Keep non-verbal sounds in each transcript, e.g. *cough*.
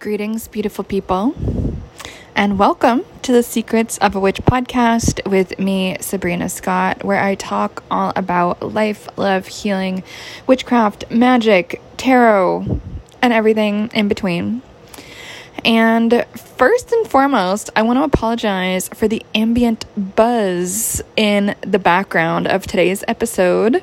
Greetings, beautiful people, and welcome to the Secrets of a Witch podcast with me, Sabrina Scott, where I talk all about life, love, healing, witchcraft, magic, tarot, and everything in between. And first and foremost, I want to apologize for the ambient buzz in the background of today's episode.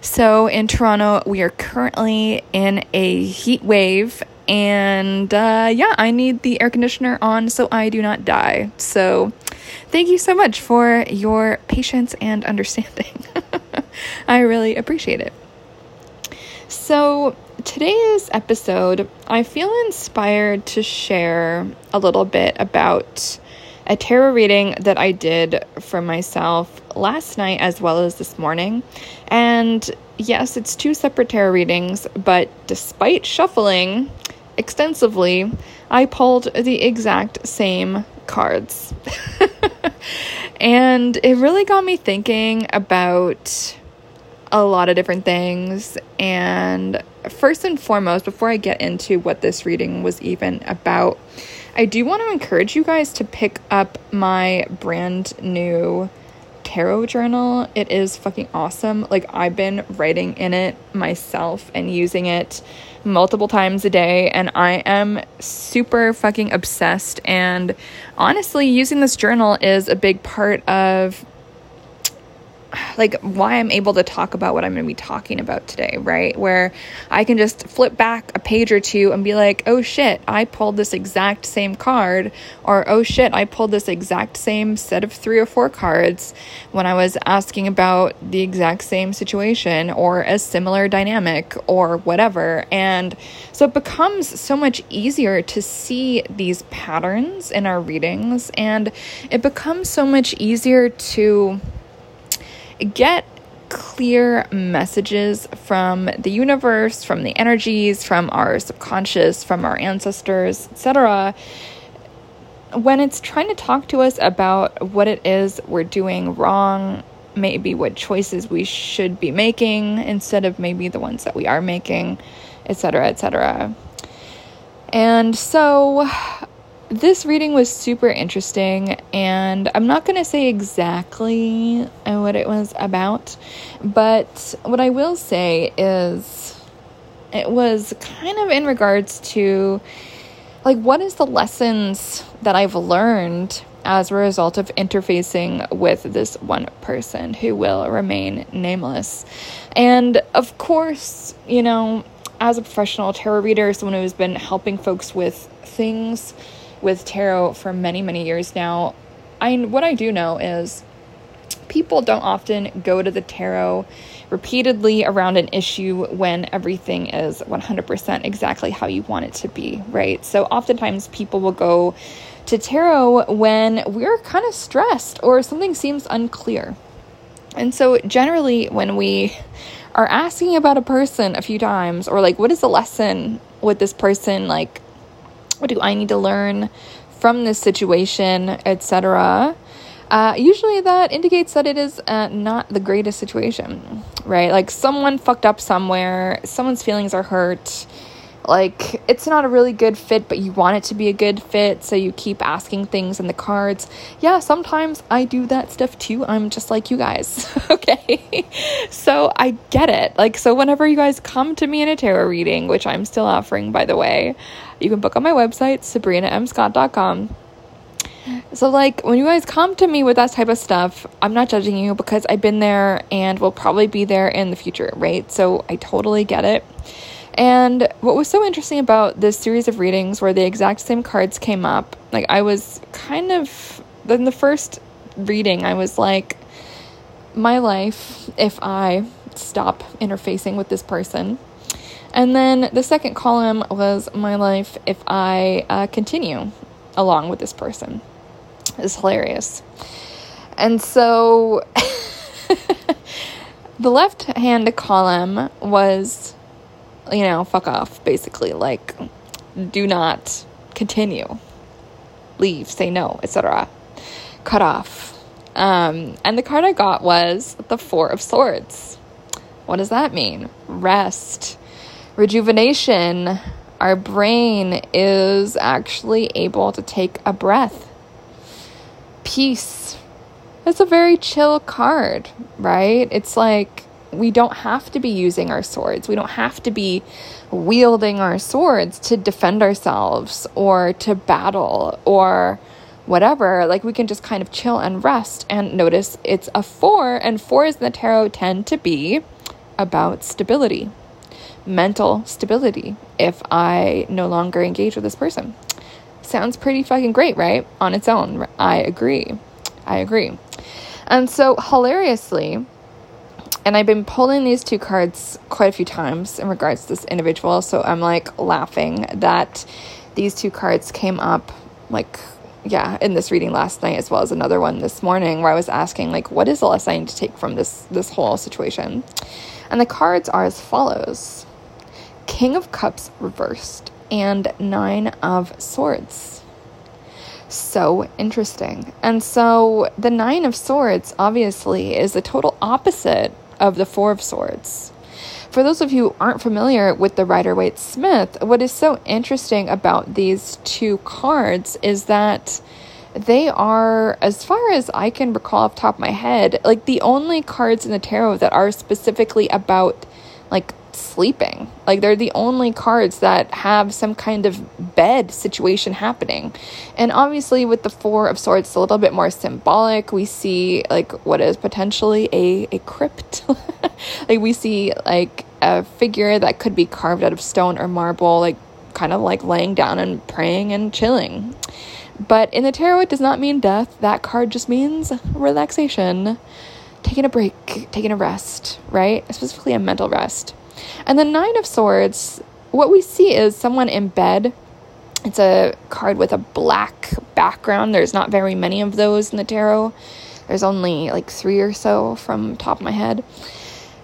So, in Toronto, we are currently in a heat wave and uh, yeah, I need the air conditioner on so I do not die. So, thank you so much for your patience and understanding. *laughs* I really appreciate it. So, today's episode, I feel inspired to share a little bit about a tarot reading that I did for myself last night as well as this morning. And yes, it's two separate tarot readings, but despite shuffling, extensively, I pulled the exact same cards. *laughs* and it really got me thinking about a lot of different things. And first and foremost, before I get into what this reading was even about, I do want to encourage you guys to pick up my brand new tarot journal. It is fucking awesome. Like, I've been writing in it myself and using it multiple times a day, and I am super fucking obsessed. And honestly, using this journal is a big part of like why I'm able to talk about what I'm going to be talking about today, right? Where I can just flip back a page or two and be like, "Oh shit, I pulled this exact same card," or "Oh shit, I pulled this exact same set of 3 or 4 cards when I was asking about the exact same situation or a similar dynamic or whatever." And so it becomes so much easier to see these patterns in our readings and it becomes so much easier to get clear messages from the universe, from the energies, from our subconscious, from our ancestors, etc. When it's trying to talk to us about what it is we're doing wrong, maybe what choices we should be making instead of maybe the ones that we are making, etc., etc. And so this reading was super interesting, and I'm not going to say exactly uh, what it was about, but what I will say is it was kind of in regards to like what is the lessons that I've learned as a result of interfacing with this one person who will remain nameless. And of course, you know, as a professional tarot reader, someone who's been helping folks with things with tarot for many, many years now, I what I do know is people don't often go to the tarot repeatedly around an issue when everything is 100% exactly how you want it to be, right? So oftentimes people will go to tarot when we're kind of stressed or something seems unclear. And so generally when we are asking about a person a few times or like what is the lesson with this person like what do I need to learn from this situation, etc. Uh, usually that indicates that it is uh, not the greatest situation, right? Like someone fucked up somewhere, someone's feelings are hurt. Like it's not a really good fit, but you want it to be a good fit, so you keep asking things in the cards. Yeah, sometimes I do that stuff too. I'm just like you guys, *laughs* okay? so I get it. Like, so whenever you guys come to me in a tarot reading, which I'm still offering, by the way, you can book on my website, sabrinamscott.com. So, like, when you guys come to me with that type of stuff, I'm not judging you because I've been there and will probably be there in the future, right? So, I totally get it. And what was so interesting about this series of readings where the exact same cards came up, like, I was kind of, in the first reading, I was like, my life, if I stop interfacing with this person, and then the second column was my life if I uh, continue along with this person. It's hilarious. And so *laughs* the left hand column was, you know, fuck off, basically. Like, do not continue, leave, say no, etc. Cut off. Um, and the card I got was the Four of Swords. What does that mean? Rest rejuvenation, our brain is actually able to take a breath. Peace. It's a very chill card, right? It's like we don't have to be using our swords. We don't have to be wielding our swords to defend ourselves or to battle or whatever. Like we can just kind of chill and rest and notice it's a four, and fours in the tarot tend to be about stability, mental stability, if I no longer engage with this person. Sounds pretty fucking great, right? On its own. I agree. I agree. And so, hilariously, and I've been pulling these two cards quite a few times in regards to this individual. So I'm like laughing that these two cards came up like yeah, in this reading last night as well as another one this morning where I was asking like what is the lesson I need to take from this this whole situation? And the cards are as follows. King of Cups reversed and 9 of Swords. So interesting. And so the 9 of Swords obviously is the total opposite of the Four of Swords. For those of you who aren't familiar with the Rider Waite Smith, what is so interesting about these two cards is that they are, as far as I can recall off top of my head, like the only cards in the tarot that are specifically about like sleeping. Like they're the only cards that have some kind of bed situation happening. And obviously with the 4 of swords it's a little bit more symbolic. We see like what is potentially a a crypt. *laughs* like we see like a figure that could be carved out of stone or marble like kind of like laying down and praying and chilling. But in the tarot it does not mean death. That card just means relaxation. Taking a break, taking a rest, right? Specifically a mental rest. And the Nine of Swords, what we see is someone in bed. It's a card with a black background. There's not very many of those in the tarot. There's only like three or so from top of my head.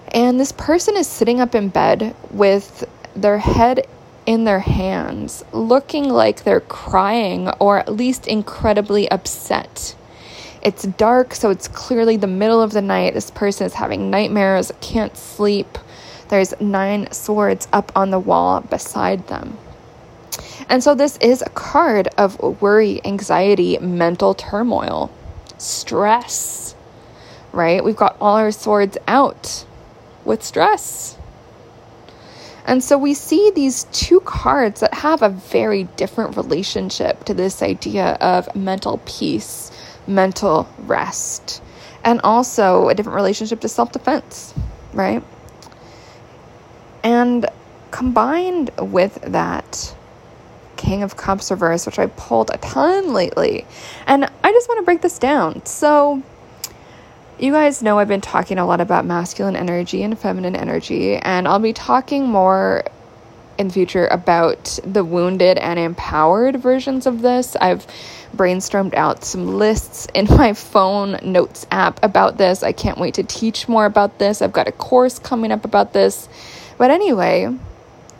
And this person is sitting up in bed with their head in their hands, looking like they're crying or at least incredibly upset. It's dark, so it's clearly the middle of the night. This person is having nightmares, can't sleep. There's nine swords up on the wall beside them. And so this is a card of worry, anxiety, mental turmoil, stress, right? We've got all our swords out with stress. And so we see these two cards that have a very different relationship to this idea of mental peace, mental rest, and also a different relationship to self defense, right? And combined with that, King of Cups reverse, which I pulled a ton lately. And I just want to break this down. So, you guys know I've been talking a lot about masculine energy and feminine energy, and I'll be talking more in the future about the wounded and empowered versions of this. I've brainstormed out some lists in *laughs* my phone notes app about this. I can't wait to teach more about this. I've got a course coming up about this. But anyway,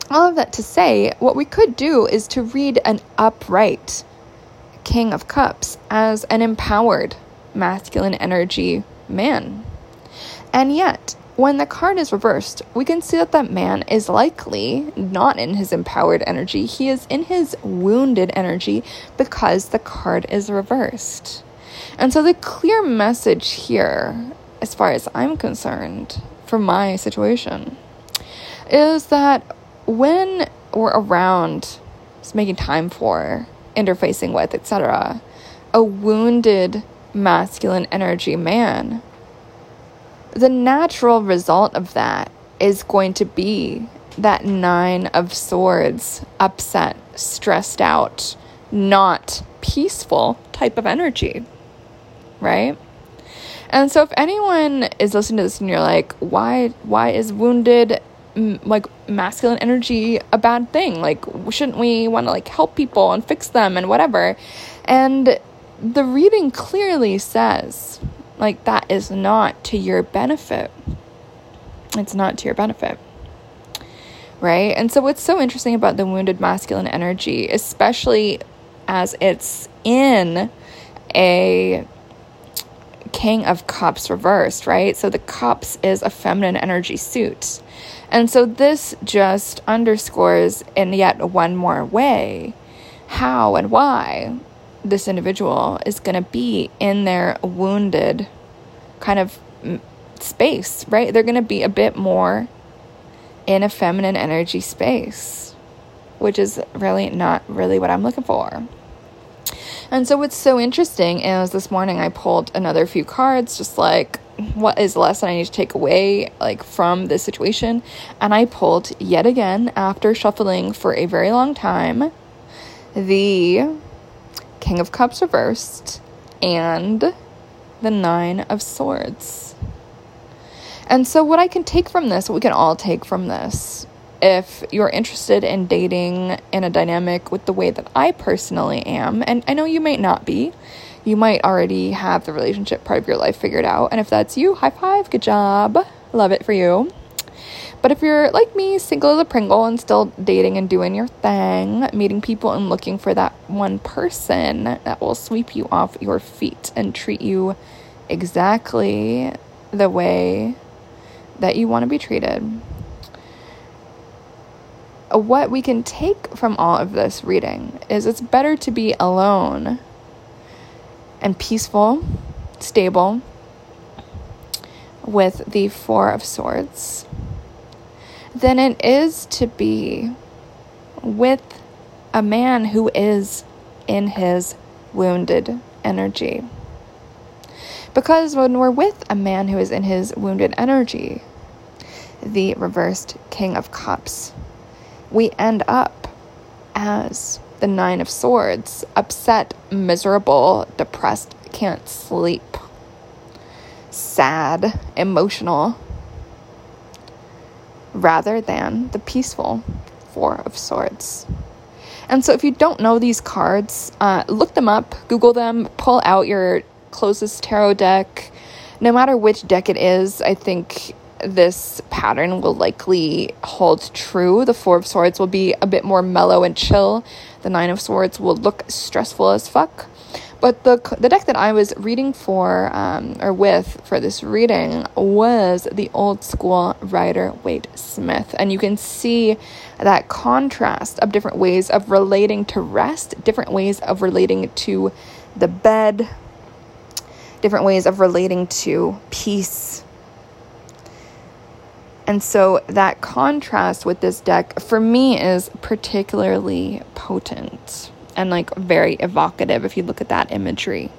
all of that to say, what we could do is to read an upright King of Cups as an empowered masculine energy man. And yet, when the card is reversed, we can see that that man is likely not in his empowered energy. He is in his wounded energy because the card is reversed. And so, the clear message here, as far as I'm concerned, for my situation, is that when we're around making time for, interfacing with, etc., a wounded masculine energy man, the natural result of that is going to be that nine of swords, upset, stressed out, not peaceful type of energy, right? And so if anyone is listening to this and you're like, why why is wounded like masculine energy a bad thing? Like shouldn't we want to like help people and fix them and whatever? And the reading clearly says like that is not to your benefit. It's not to your benefit. Right? And so what's so interesting about the wounded masculine energy especially as it's in a king of cups reversed right? So the cups is a feminine energy suit And so this just underscores in yet one more way how and why this individual is going to be in their wounded kind of space, right? They're going to be a bit more in a feminine energy space, which is really not really what I'm looking for. And so, what's so interesting is this morning I pulled another few cards, just like what is the lesson I need to take away, like from this situation. And I pulled yet again, after shuffling for a very long time, the King of Cups reversed and the Nine of Swords. And so, what I can take from this, what we can all take from this, if you're interested in dating in a dynamic with the way that I personally am, and I know you might not be, you might already have the relationship part of your life figured out. And if that's you, high five, good job. Love it for you. But if you're like me, single as a Pringle and still dating and doing your thing, meeting people and looking for that one person that will sweep you off your feet and treat you exactly the way that you want to be treated what we can take from all of this reading is it's better to be alone and peaceful, stable with the Four of Swords than it is to be with a man who is in his wounded energy. Because when we're with a man who is in his wounded energy, the reversed King of Cups, we end up as the Nine of Swords, upset, miserable, depressed, can't sleep, sad, emotional, rather than the peaceful Four of Swords. And so, if you don't know these cards, uh, look them up, Google them, pull out your closest tarot deck. No matter which deck it is, I think this pattern will likely hold true. The Four of Swords will be a bit more mellow and chill. The Nine of Swords will look stressful as fuck. But the the deck that I was reading for um, or with for this reading was the old school Rider Waite Smith, and you can see that contrast of different ways of relating to rest, different ways of relating to the bed, different ways of relating to peace and so that contrast with this deck for me is particularly potent and like very evocative if you look at that imagery.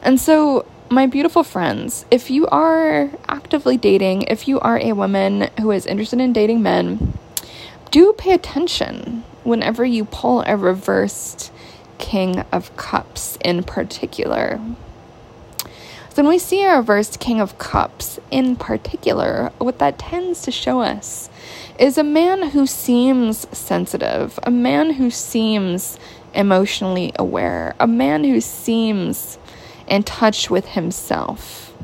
And so, my beautiful friends, if you are actively dating, if you are a woman who is interested in dating men, do pay attention whenever you pull a reversed King of Cups in particular. So when we see a reversed King of Cups in particular, what that tends to show us is a man who seems sensitive, a man who seems emotionally aware, a man who seems in touch with himself.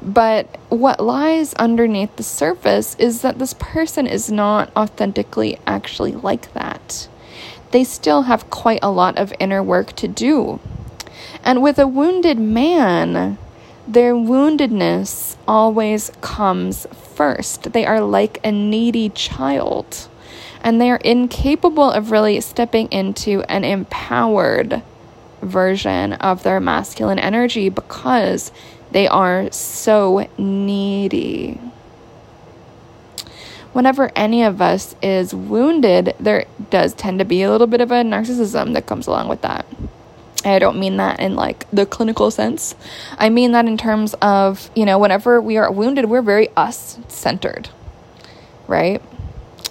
But what lies underneath the surface is that this person is not authentically actually like that. They still have quite a lot of inner work to do and with a wounded man, their woundedness always comes first. They are like a needy child, and they are incapable of really stepping into an empowered version of their masculine energy because they are so needy. Whenever any of us is wounded, there does tend to be a little bit of a narcissism that comes along with that. I don't mean that in like the clinical sense. I mean that in terms of, you know, whenever we are wounded, we're very us centered, right?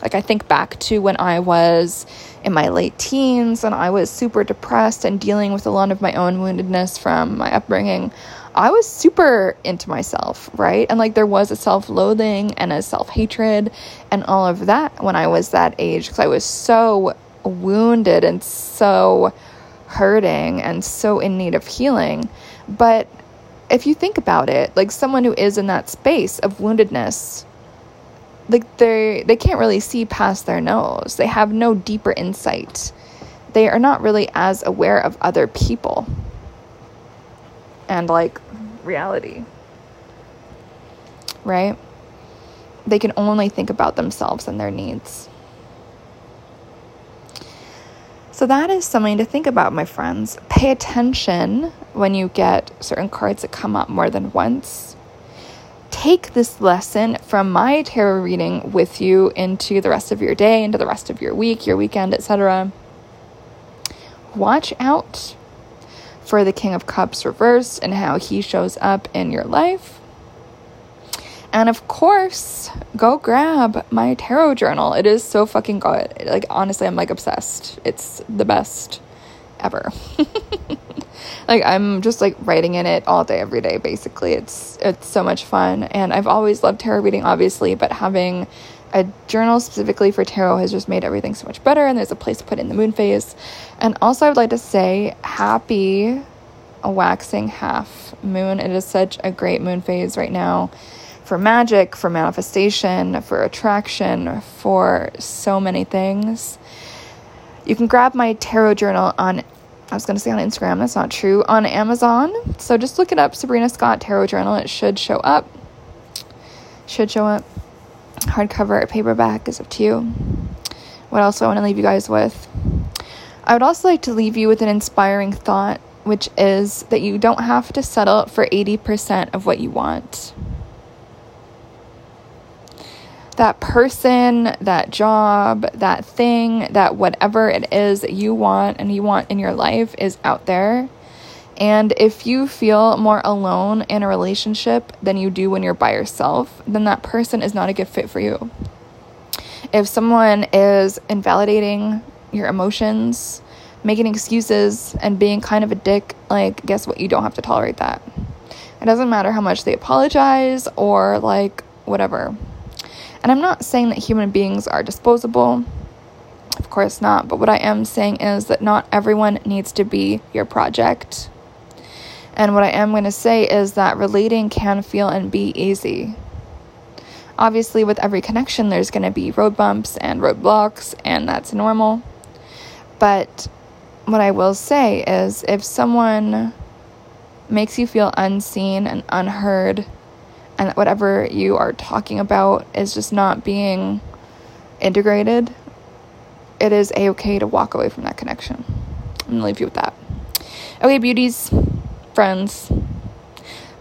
Like I think back to when I was in my late teens and I was super depressed and dealing with a lot of my own woundedness from my upbringing. I was super into myself, right? And like there was a self loathing and a self hatred and all of that when I was that age because I was so wounded and so hurting and so in need of healing. But if you think about it, like someone who is in that space of woundedness, like they they can't really see past their nose. They have no deeper insight. They are not really as aware of other people and like reality. Right? they can only think about themselves and their needs. So, that is something to think about, my friends. Pay attention when you get certain cards that come up more than once. Take this lesson from my tarot reading with you into the rest of your day, into the rest of your week, your weekend, etc. Watch out for the King of Cups reversed and how he shows up in your life. And of course, go grab my tarot journal. It is so fucking good. Like, honestly, I'm like obsessed. It's the best ever. *laughs* like I'm just like writing in it all day every day basically. It's it's so much fun and I've always loved tarot reading obviously, but having a journal specifically for tarot has just made everything so much better and there's a place to put in the moon phase. And also I would like to say happy waxing half moon. It is such a great moon phase right now for magic, for manifestation, for attraction, for so many things. You can grab my tarot journal on I was going to say on Instagram, that's not true, on Amazon. So just look it up Sabrina Scott Tarot Journal. It should show up. Should show up. Hardcover, or paperback is up to you. What else do I want to leave you guys with? I would also like to leave you with an inspiring thought, which is that you don't have to settle for 80% of what you want that person, that job, that thing, that whatever it is that you want and you want in your life is out there. And if you feel more alone in a relationship than you do when you're by yourself, then that person is not a good fit for you. If someone is invalidating your emotions, making excuses, and being kind of a dick, like, guess what? You don't have to tolerate that. It doesn't matter how much they apologize or, like, whatever. And I'm not saying that human beings are disposable. Of course not. But what I am saying is that not everyone needs to be your project. And what I am going to say is that relating can feel and be easy. Obviously, with every connection, there's going to be road bumps and roadblocks, and that's normal. But what I will say is if someone makes you feel unseen and unheard, and whatever you are talking about is just not being integrated, it is a okay to walk away from that connection. I'm gonna leave you with that. Okay, beauties, friends.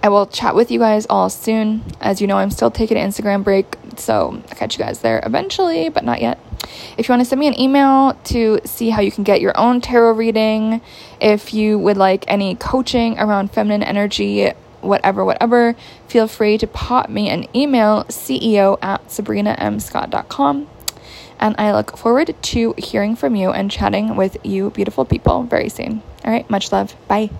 I will chat with you guys all soon. As you know, I'm still taking an Instagram break, so I'll catch you guys there eventually, but not yet. If you want to send me an email to see how you can get your own tarot reading, if you would like any coaching around feminine energy, whatever, whatever, feel free to pop me an email, ceo at sabrinamscott.com. And I look forward to hearing from you and chatting with you, beautiful people, very soon. All right, much love. Bye.